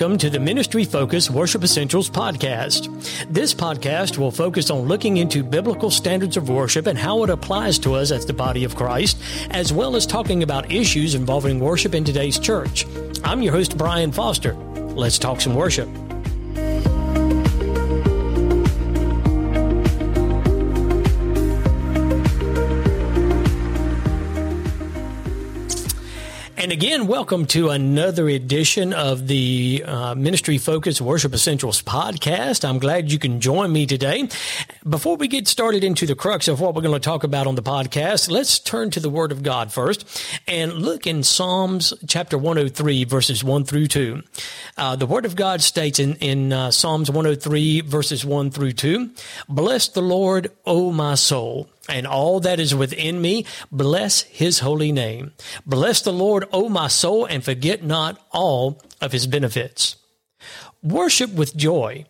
Welcome to the Ministry Focus Worship Essentials podcast. This podcast will focus on looking into biblical standards of worship and how it applies to us as the body of Christ, as well as talking about issues involving worship in today's church. I'm your host, Brian Foster. Let's talk some worship. Again, welcome to another edition of the uh, Ministry Focus Worship Essentials podcast. I'm glad you can join me today. Before we get started into the crux of what we're going to talk about on the podcast, let's turn to the Word of God first and look in Psalms chapter 103, verses 1 through 2. Uh, the Word of God states in, in uh, Psalms 103, verses 1 through 2, Bless the Lord, O my soul and all that is within me, bless his holy name. Bless the Lord, O my soul, and forget not all of his benefits. Worship with joy.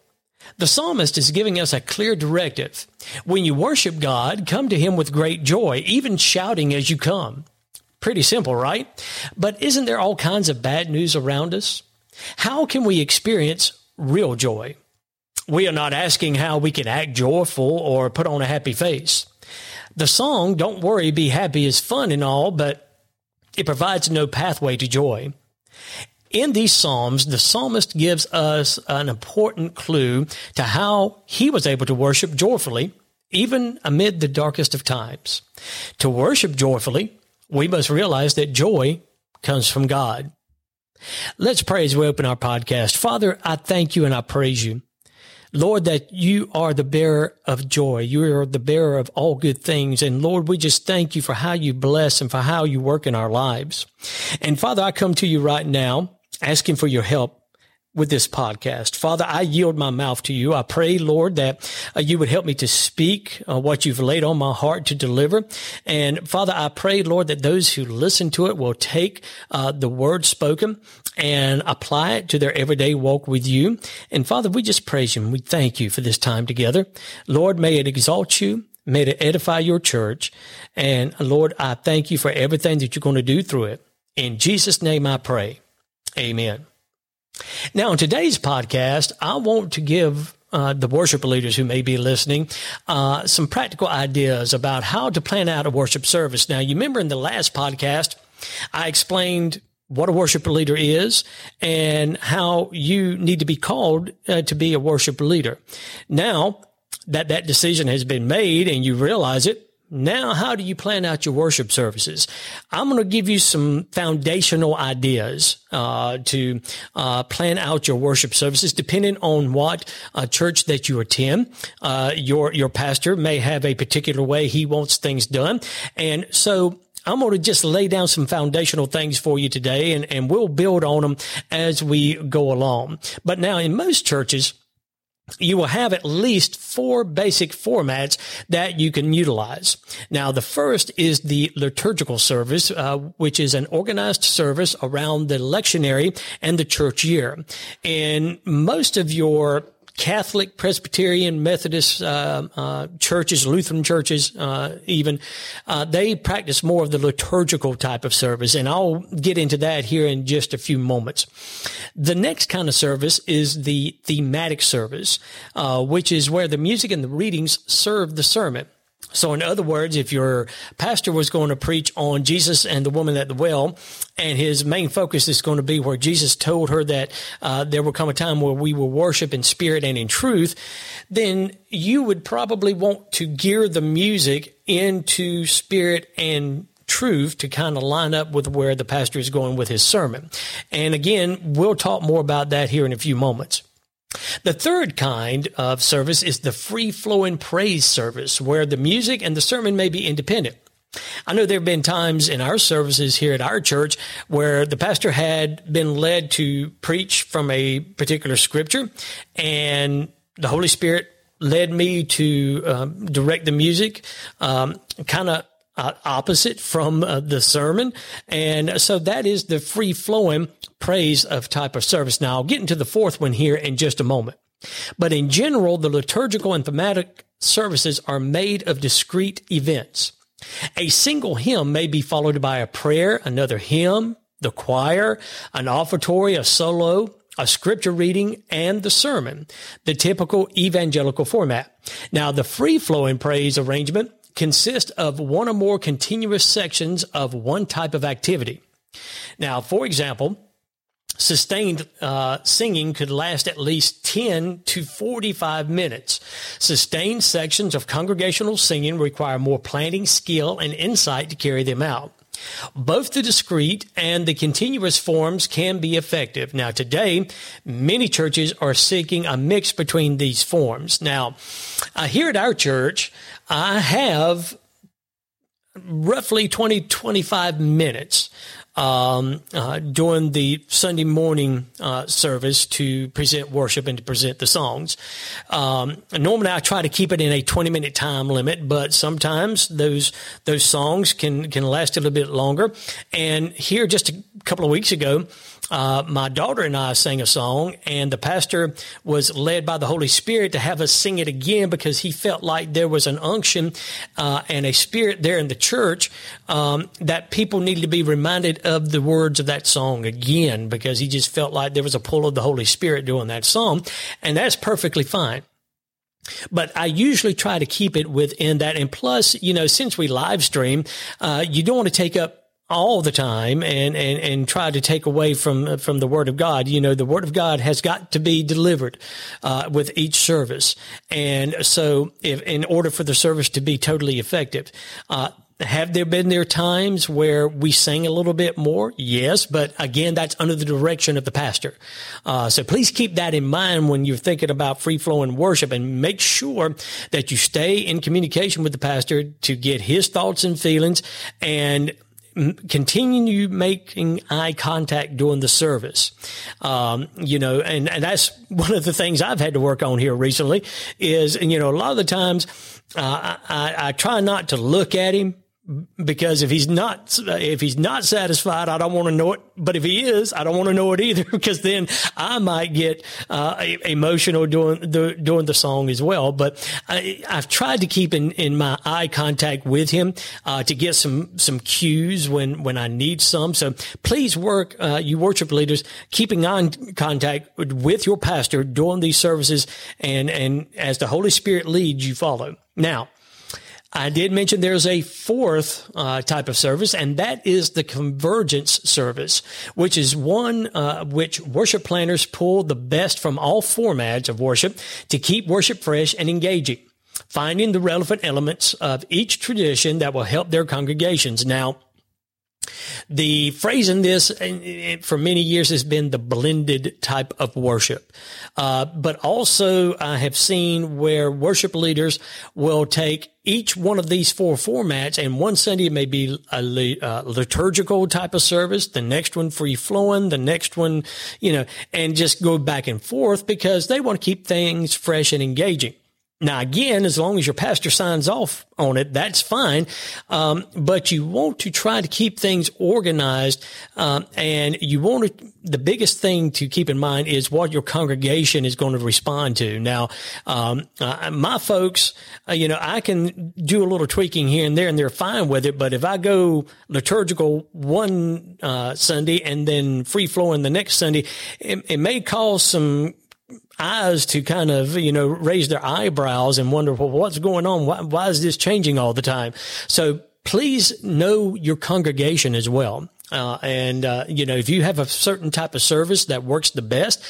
The psalmist is giving us a clear directive. When you worship God, come to him with great joy, even shouting as you come. Pretty simple, right? But isn't there all kinds of bad news around us? How can we experience real joy? We are not asking how we can act joyful or put on a happy face. The song, Don't Worry, Be Happy, is fun and all, but it provides no pathway to joy. In these Psalms, the psalmist gives us an important clue to how he was able to worship joyfully, even amid the darkest of times. To worship joyfully, we must realize that joy comes from God. Let's pray as we open our podcast. Father, I thank you and I praise you. Lord, that you are the bearer of joy. You are the bearer of all good things. And Lord, we just thank you for how you bless and for how you work in our lives. And Father, I come to you right now asking for your help with this podcast. Father, I yield my mouth to you. I pray, Lord, that uh, you would help me to speak uh, what you've laid on my heart to deliver. And Father, I pray, Lord, that those who listen to it will take uh, the word spoken and apply it to their everyday walk with you. And Father, we just praise you and we thank you for this time together. Lord, may it exalt you. May it edify your church. And Lord, I thank you for everything that you're going to do through it. In Jesus' name I pray. Amen. Now, in today's podcast, I want to give uh, the worship leaders who may be listening uh, some practical ideas about how to plan out a worship service. Now, you remember in the last podcast, I explained what a worship leader is and how you need to be called uh, to be a worship leader. Now that that decision has been made and you realize it, now, how do you plan out your worship services? I'm going to give you some foundational ideas uh, to uh, plan out your worship services, depending on what uh, church that you attend. Uh, your your pastor may have a particular way he wants things done, and so I'm going to just lay down some foundational things for you today, and, and we'll build on them as we go along. But now, in most churches, you will have at least four basic formats that you can utilize. Now, the first is the liturgical service, uh, which is an organized service around the lectionary and the church year. And most of your Catholic, Presbyterian, Methodist uh, uh, churches, Lutheran churches, uh, even uh, they practice more of the liturgical type of service, and I'll get into that here in just a few moments. The next kind of service is the thematic service, uh, which is where the music and the readings serve the sermon. So, in other words, if your pastor was going to preach on Jesus and the woman at the well, and his main focus is going to be where Jesus told her that uh, there will come a time where we will worship in spirit and in truth, then you would probably want to gear the music into spirit and truth to kind of line up with where the pastor is going with his sermon. And again, we'll talk more about that here in a few moments. The third kind of service is the free flowing praise service, where the music and the sermon may be independent. I know there have been times in our services here at our church where the pastor had been led to preach from a particular scripture, and the Holy Spirit led me to um, direct the music, um, kind of uh, opposite from uh, the sermon. And so that is the free flowing praise of type of service. Now I'll get into the fourth one here in just a moment. But in general, the liturgical and thematic services are made of discrete events. A single hymn may be followed by a prayer, another hymn, the choir, an offertory, a solo, a scripture reading, and the sermon, the typical evangelical format. Now, the free flowing praise arrangement consists of one or more continuous sections of one type of activity. Now, for example, Sustained uh, singing could last at least 10 to 45 minutes. Sustained sections of congregational singing require more planning skill and insight to carry them out. Both the discrete and the continuous forms can be effective. Now, today, many churches are seeking a mix between these forms. Now, uh, here at our church, I have roughly 20, 25 minutes um, uh, during the Sunday morning uh, service to present worship and to present the songs. Um, normally, I try to keep it in a 20 minute time limit, but sometimes those those songs can can last a little bit longer. And here, just a couple of weeks ago, uh, my daughter and I sang a song, and the pastor was led by the Holy Spirit to have us sing it again because he felt like there was an unction uh, and a spirit there in the church um, that people needed to be reminded of the words of that song again because he just felt like there was a pull of the Holy Spirit doing that song, and that's perfectly fine. But I usually try to keep it within that. And plus, you know, since we live stream, uh, you don't want to take up all the time and, and, and try to take away from, from the word of God. You know, the word of God has got to be delivered, uh, with each service. And so if, in order for the service to be totally effective, uh, have there been there times where we sang a little bit more? Yes, but again, that's under the direction of the pastor. Uh, so please keep that in mind when you're thinking about free flowing worship and make sure that you stay in communication with the pastor to get his thoughts and feelings and continue making eye contact during the service. Um, you know, and, and that's one of the things I've had to work on here recently is, you know, a lot of the times, uh, I, I try not to look at him because if he's not if he's not satisfied, I don't want to know it. But if he is, I don't want to know it either because then I might get uh, emotional doing the doing the song as well. But I, have tried to keep in, in my eye contact with him uh, to get some some cues when when I need some. So please work, uh, you worship leaders, keeping on contact with your pastor during these services, and and as the Holy Spirit leads, you follow. Now. I did mention there's a fourth uh, type of service, and that is the convergence service, which is one uh, which worship planners pull the best from all formats of worship to keep worship fresh and engaging, finding the relevant elements of each tradition that will help their congregations. Now, the phrase in this for many years has been the blended type of worship. Uh, but also I have seen where worship leaders will take each one of these four formats and one Sunday may be a uh, liturgical type of service, the next one free flowing, the next one, you know, and just go back and forth because they want to keep things fresh and engaging. Now, again, as long as your pastor signs off on it, that's fine. Um, but you want to try to keep things organized. Um, and you want to, the biggest thing to keep in mind is what your congregation is going to respond to. Now, um, uh, my folks, uh, you know, I can do a little tweaking here and there and they're fine with it. But if I go liturgical one, uh, Sunday and then free flowing the next Sunday, it, it may cause some eyes to kind of, you know, raise their eyebrows and wonder, well, what's going on? Why, why is this changing all the time? So please know your congregation as well. Uh, and, uh, you know, if you have a certain type of service that works the best,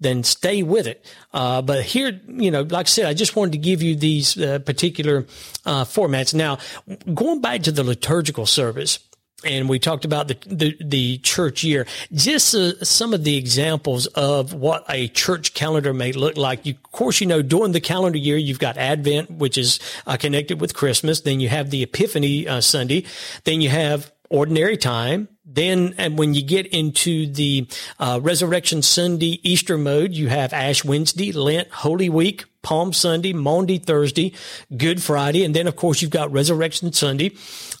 then stay with it. Uh, but here, you know, like I said, I just wanted to give you these uh, particular uh, formats. Now, going back to the liturgical service, and we talked about the the, the church year. Just uh, some of the examples of what a church calendar may look like. You, of course, you know during the calendar year you've got Advent, which is uh, connected with Christmas. Then you have the Epiphany uh, Sunday. Then you have ordinary time. Then, and when you get into the uh, Resurrection Sunday Easter mode, you have Ash Wednesday, Lent, Holy Week, Palm Sunday, Maundy Thursday, Good Friday, and then of course you've got Resurrection Sunday.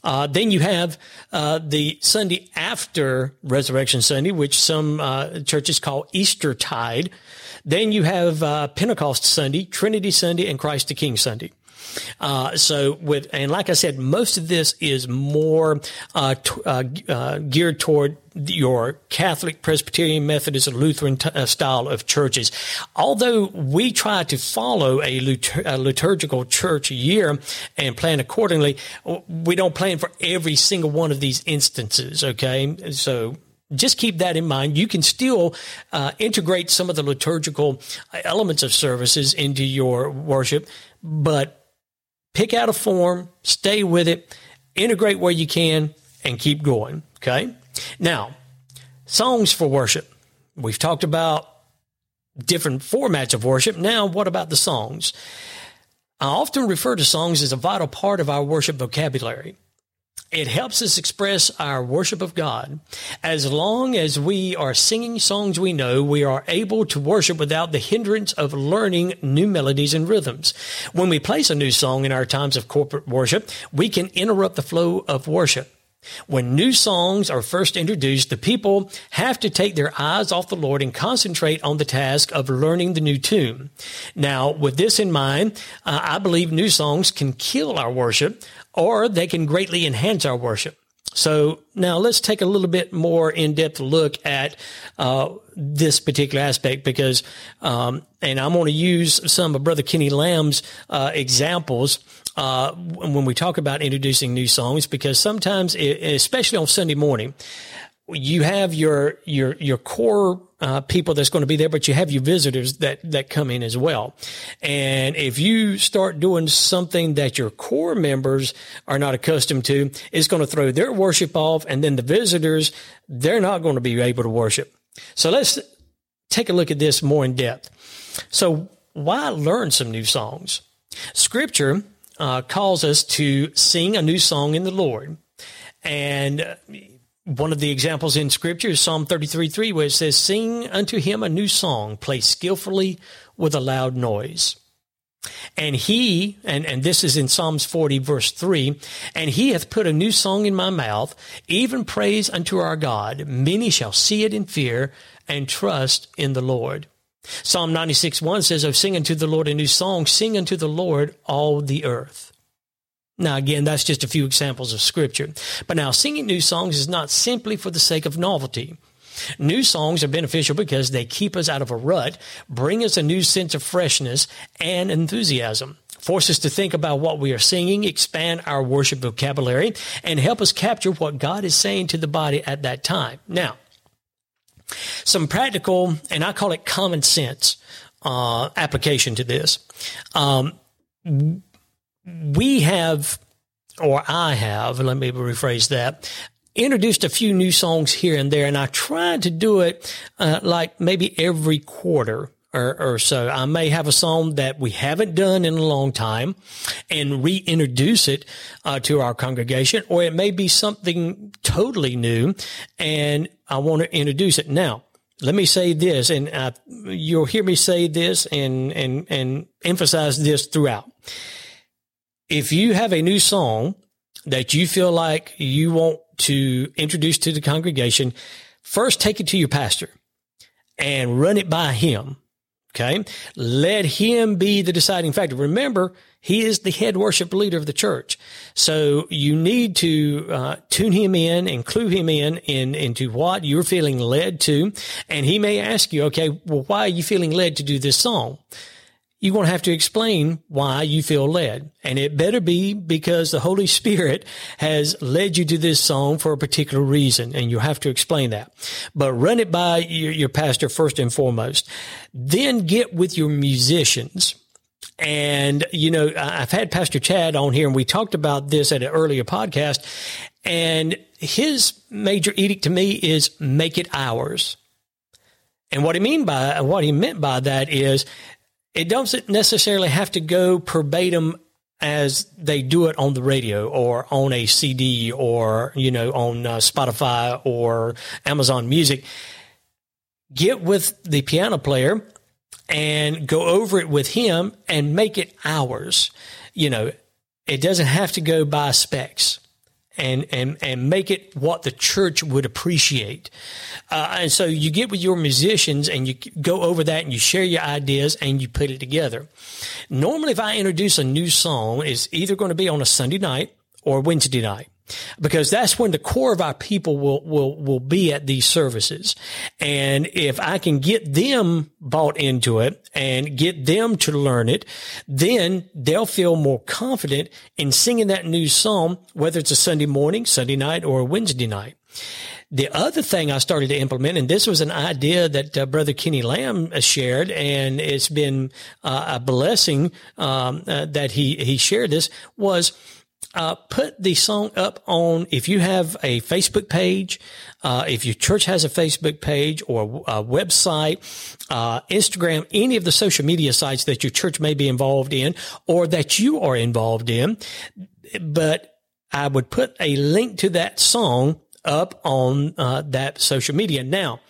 Uh, then you have uh, the Sunday after Resurrection Sunday, which some uh, churches call Easter Tide. Then you have uh, Pentecost Sunday, Trinity Sunday, and Christ the King Sunday. Uh, so with, and like I said, most of this is more uh, t- uh, uh geared toward your Catholic, Presbyterian, Methodist, or Lutheran t- uh, style of churches. Although we try to follow a, litur- a, liturgical church year and plan accordingly, we don't plan for every single one of these instances. Okay, so just keep that in mind. You can still uh, integrate some of the liturgical elements of services into your worship, but pick out a form, stay with it, integrate where you can, and keep going. Okay. Now, songs for worship. We've talked about different formats of worship. Now, what about the songs? I often refer to songs as a vital part of our worship vocabulary. It helps us express our worship of God. As long as we are singing songs we know, we are able to worship without the hindrance of learning new melodies and rhythms. When we place a new song in our times of corporate worship, we can interrupt the flow of worship. When new songs are first introduced, the people have to take their eyes off the Lord and concentrate on the task of learning the new tune. Now, with this in mind, uh, I believe new songs can kill our worship or they can greatly enhance our worship. So now let's take a little bit more in depth look at uh, this particular aspect because, um, and I'm going to use some of Brother Kenny Lamb's uh, examples uh, when we talk about introducing new songs because sometimes, especially on Sunday morning, you have your your your core uh, people that's going to be there, but you have your visitors that that come in as well. And if you start doing something that your core members are not accustomed to, it's going to throw their worship off, and then the visitors they're not going to be able to worship. So let's take a look at this more in depth. So why learn some new songs? Scripture uh, calls us to sing a new song in the Lord, and one of the examples in scripture is Psalm 33 3, where it says, Sing unto him a new song, play skillfully with a loud noise. And he, and, and this is in Psalms 40, verse 3, and he hath put a new song in my mouth, even praise unto our God. Many shall see it in fear and trust in the Lord. Psalm 96, 1 says, Oh, sing unto the Lord a new song, sing unto the Lord all the earth. Now, again, that's just a few examples of scripture. But now, singing new songs is not simply for the sake of novelty. New songs are beneficial because they keep us out of a rut, bring us a new sense of freshness and enthusiasm, force us to think about what we are singing, expand our worship vocabulary, and help us capture what God is saying to the body at that time. Now, some practical, and I call it common sense, uh, application to this. Um, we have, or I have, let me rephrase that, introduced a few new songs here and there, and I tried to do it uh, like maybe every quarter. Or, or, so. I may have a song that we haven't done in a long time and reintroduce it uh, to our congregation, or it may be something totally new and I want to introduce it. Now, let me say this, and uh, you'll hear me say this and, and, and emphasize this throughout if you have a new song that you feel like you want to introduce to the congregation, first take it to your pastor and run it by him. Okay. Let him be the deciding factor. Remember, he is the head worship leader of the church. So you need to uh, tune him in and clue him in, in into what you're feeling led to. And he may ask you, okay, well, why are you feeling led to do this song? You're going to have to explain why you feel led. And it better be because the Holy Spirit has led you to this song for a particular reason. And you have to explain that. But run it by your, your pastor first and foremost. Then get with your musicians. And, you know, I've had Pastor Chad on here and we talked about this at an earlier podcast. And his major edict to me is make it ours. And what he mean by what he meant by that is it doesn't necessarily have to go verbatim as they do it on the radio or on a CD or, you know, on uh, Spotify or Amazon Music. Get with the piano player and go over it with him and make it ours. You know, it doesn't have to go by specs. And and and make it what the church would appreciate. Uh, and so you get with your musicians and you go over that and you share your ideas and you put it together. Normally, if I introduce a new song, it's either going to be on a Sunday night or Wednesday night because that's when the core of our people will, will, will be at these services. And if I can get them bought into it and get them to learn it, then they'll feel more confident in singing that new song, whether it's a Sunday morning, Sunday night, or a Wednesday night. The other thing I started to implement, and this was an idea that uh, Brother Kenny Lamb shared, and it's been uh, a blessing um, uh, that he he shared this was uh, put the song up on if you have a Facebook page, uh, if your church has a Facebook page or a website, uh, Instagram, any of the social media sites that your church may be involved in or that you are involved in. But I would put a link to that song up on uh, that social media. Now,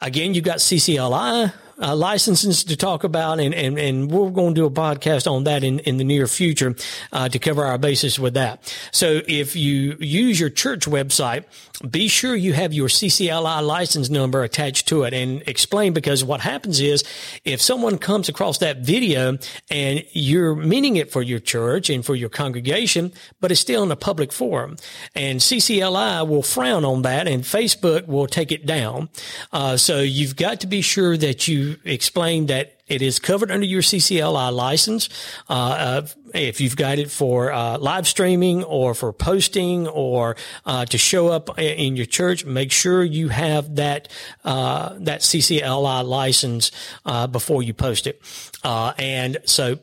again, you've got CCLI uh, licenses to talk about, and, and, and we're going to do a podcast on that in, in the near future uh, to cover our basis with that. So if you use your church website, be sure you have your CCLI license number attached to it and explain because what happens is if someone comes across that video and you're meaning it for your church and for your congregation, but it's still in a public forum and CCLI will frown on that and Facebook will take it down. Uh, so you've got to be sure that you explain that it is covered under your CCLI license. Uh, uh, if you've got it for uh, live streaming or for posting or uh, to show up in your church, make sure you have that uh, that CCLI license uh, before you post it. and so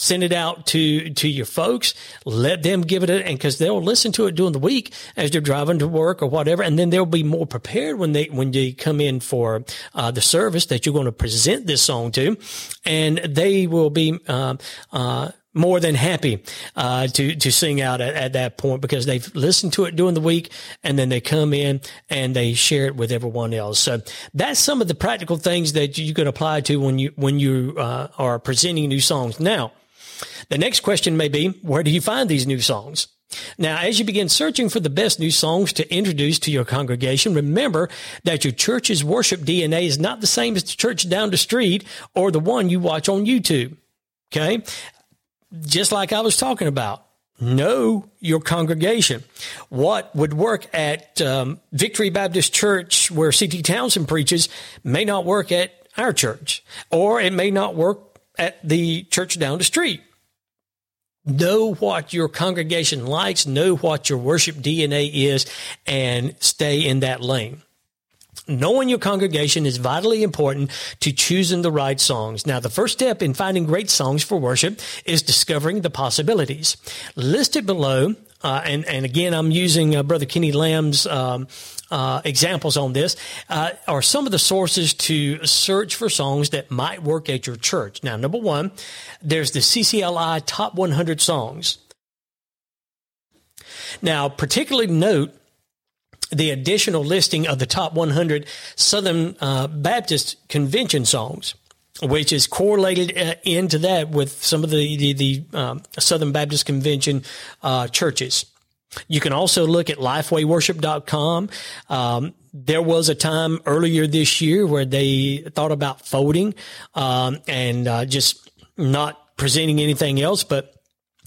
send it out to to your folks let them give it and because they'll listen to it during the week as they're driving to work or whatever and then they'll be more prepared when they when they come in for uh, the service that you're going to present this song to and they will be uh, uh, more than happy uh, to to sing out at, at, that point because they've listened to it during the week and then they come in and they share it with everyone else. So that's some of the practical things that you can apply to when you when you uh, are presenting new songs. Now, the next question may be, where do you find these new songs? Now, as you begin searching for the best new songs to introduce to your congregation, remember that your church's worship DNA is not the same as the church down the street or the one you watch on YouTube. Okay. Just like I was talking about, know your congregation. What would work at um, Victory Baptist Church, where C.T. Townsend preaches, may not work at our church, or it may not work at the church down the street. Know what your congregation likes, know what your worship DNA is, and stay in that lane. Knowing your congregation is vitally important to choosing the right songs. Now, the first step in finding great songs for worship is discovering the possibilities. Listed below uh, and and again, I'm using uh, Brother Kenny Lamb's um, uh, examples on this. Uh, are some of the sources to search for songs that might work at your church? Now, number one, there's the CCLI Top 100 Songs. Now, particularly note the additional listing of the top 100 Southern uh, Baptist Convention songs which is correlated uh, into that with some of the the, the um, Southern Baptist Convention uh, churches. You can also look at lifewayworship.com. Um, there was a time earlier this year where they thought about folding um, and uh, just not presenting anything else, but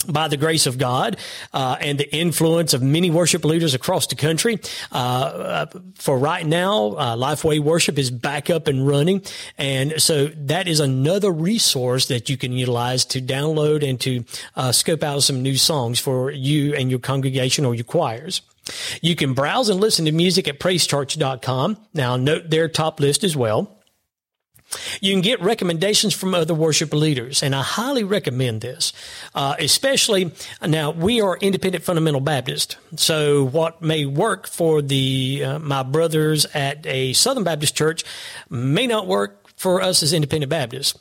by the grace of God uh, and the influence of many worship leaders across the country. Uh, uh, for right now, uh, Lifeway Worship is back up and running. And so that is another resource that you can utilize to download and to uh, scope out some new songs for you and your congregation or your choirs. You can browse and listen to music at praisecharts.com. Now note their top list as well. You can get recommendations from other worship leaders, and I highly recommend this. Uh, especially now, we are independent fundamental Baptist, so what may work for the uh, my brothers at a Southern Baptist church may not work for us as independent Baptists.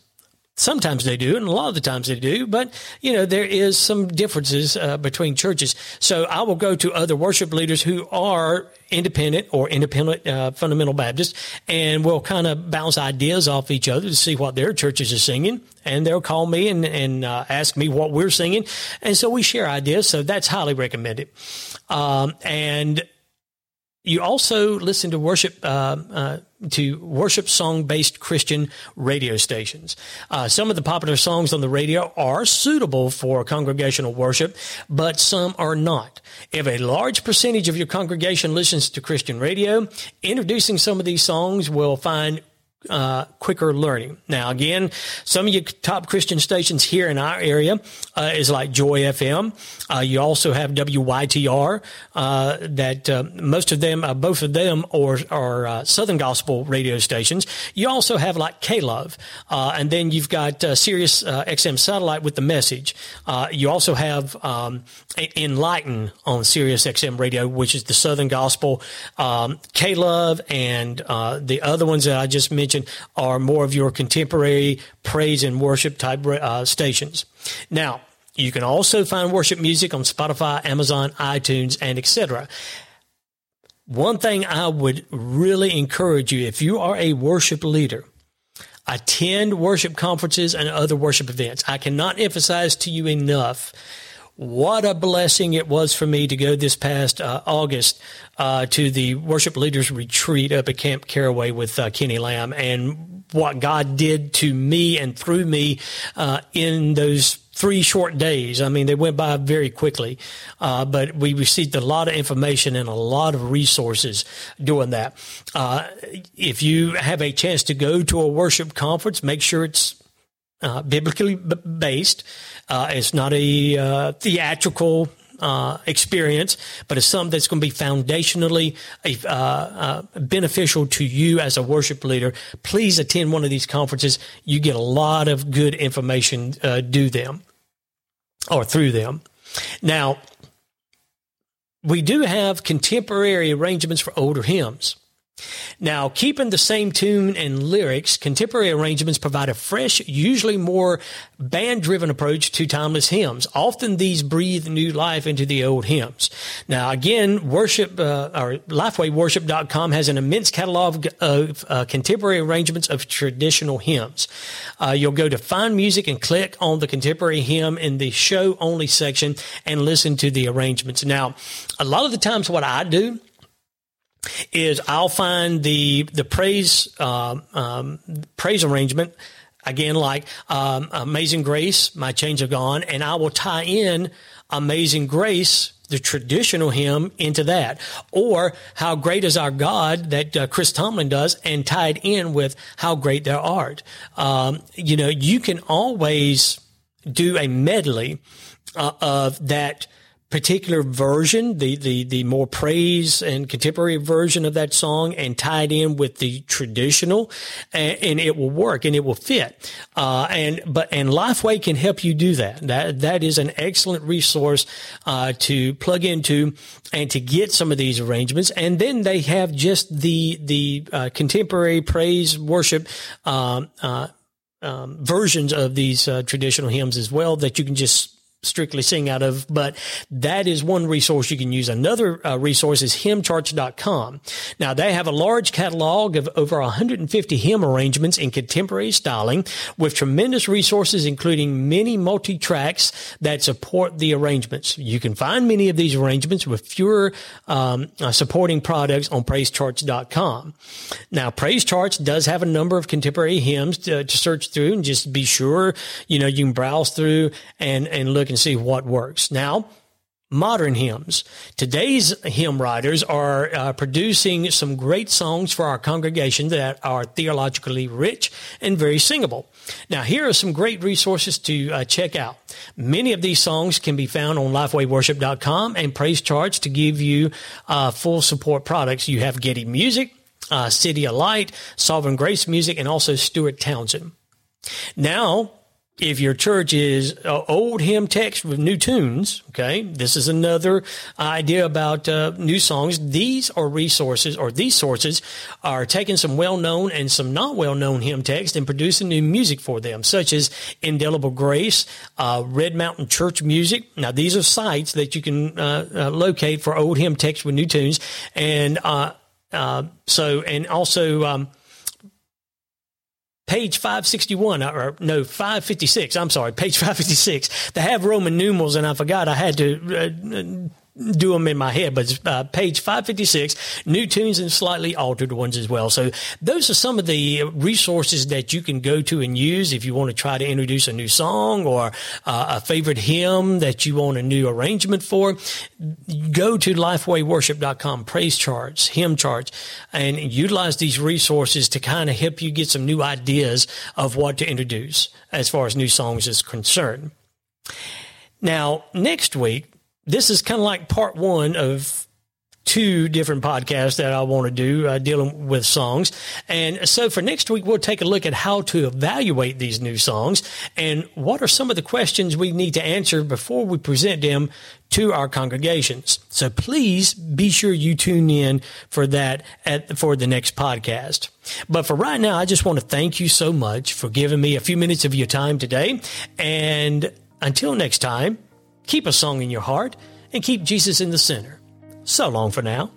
Sometimes they do, and a lot of the times they do, but you know, there is some differences uh, between churches. So I will go to other worship leaders who are independent or independent uh, fundamental Baptists, and we'll kind of bounce ideas off each other to see what their churches are singing. And they'll call me and, and uh, ask me what we're singing. And so we share ideas. So that's highly recommended. Um, and you also listen to worship uh, uh, to worship song based Christian radio stations. Uh, some of the popular songs on the radio are suitable for congregational worship, but some are not. If a large percentage of your congregation listens to Christian radio, introducing some of these songs will find uh, quicker learning. Now, again, some of your top Christian stations here in our area uh, is like Joy FM. Uh, you also have WYTR. Uh, that uh, most of them, uh, both of them, are, are Southern Gospel radio stations. You also have like K Love, and then you've got Sirius XM satellite with the message. you also have um, Enlighten on Sirius XM radio, which is the Southern Gospel. Um, K Love and the other ones that I just mentioned are more of your contemporary praise and worship type uh, stations. Now, you can also find worship music on Spotify, Amazon, iTunes, and etc. One thing I would really encourage you if you are a worship leader, attend worship conferences and other worship events. I cannot emphasize to you enough what a blessing it was for me to go this past uh, August uh, to the worship leaders retreat up at Camp Caraway with uh, Kenny Lamb and what God did to me and through me uh, in those three short days. I mean, they went by very quickly, uh, but we received a lot of information and a lot of resources doing that. Uh, if you have a chance to go to a worship conference, make sure it's uh, biblically b- based. Uh, it's not a uh, theatrical uh, experience, but it's something that's going to be foundationally uh, beneficial to you as a worship leader. Please attend one of these conferences. You get a lot of good information do them or through them. Now, we do have contemporary arrangements for older hymns. Now, keeping the same tune and lyrics, contemporary arrangements provide a fresh, usually more band driven approach to timeless hymns. Often these breathe new life into the old hymns. Now, again, worship, uh, or LifeWayWorship.com has an immense catalog of uh, contemporary arrangements of traditional hymns. Uh, you'll go to find music and click on the contemporary hymn in the show only section and listen to the arrangements. Now, a lot of the times what I do, is I'll find the the praise uh, um, praise arrangement again like um, Amazing Grace, My Chains Are Gone, and I will tie in Amazing Grace. The traditional hymn into that, or how great is our God that uh, Chris Tomlin does, and tied in with how great thou art. Um, you know, you can always do a medley uh, of that particular version, the, the, the more praise and contemporary version of that song and tied in with the traditional and, and it will work and it will fit. Uh, and, but, and Lifeway can help you do that. That, that is an excellent resource, uh, to plug into and to get some of these arrangements. And then they have just the, the, uh, contemporary praise worship, um, uh, um, versions of these uh, traditional hymns as well that you can just strictly sing out of, but that is one resource you can use. Another uh, resource is hymncharts.com. Now they have a large catalog of over 150 hymn arrangements in contemporary styling with tremendous resources, including many multi-tracks that support the arrangements. You can find many of these arrangements with fewer um, uh, supporting products on praisecharts.com. Now Praise Charts does have a number of contemporary hymns to, to search through and just be sure, you know, you can browse through and, and look and see what works. Now, modern hymns. Today's hymn writers are uh, producing some great songs for our congregation that are theologically rich and very singable. Now, here are some great resources to uh, check out. Many of these songs can be found on lifewayworship.com and praise charts to give you uh, full support products. You have Getty Music, uh, CityAlight, Sovereign Grace Music, and also Stuart Townend. Now, if your church is uh, old hymn text with new tunes, okay, this is another idea about uh, new songs. These are resources, or these sources are taking some well known and some not well known hymn text and producing new music for them, such as Indelible Grace, uh, Red Mountain Church Music. Now, these are sites that you can uh, uh, locate for old hymn text with new tunes. And uh, so, and also, um, page 561 or no 556 i'm sorry page 556 they have roman numerals and i forgot i had to uh, do them in my head, but uh, page 556, new tunes and slightly altered ones as well. So those are some of the resources that you can go to and use if you want to try to introduce a new song or uh, a favorite hymn that you want a new arrangement for. Go to lifewayworship.com, praise charts, hymn charts, and utilize these resources to kind of help you get some new ideas of what to introduce as far as new songs is concerned. Now, next week, this is kind of like part one of two different podcasts that I want to do uh, dealing with songs. And so for next week, we'll take a look at how to evaluate these new songs and what are some of the questions we need to answer before we present them to our congregations. So please be sure you tune in for that at, for the next podcast. But for right now, I just want to thank you so much for giving me a few minutes of your time today. And until next time, Keep a song in your heart and keep Jesus in the center. So long for now.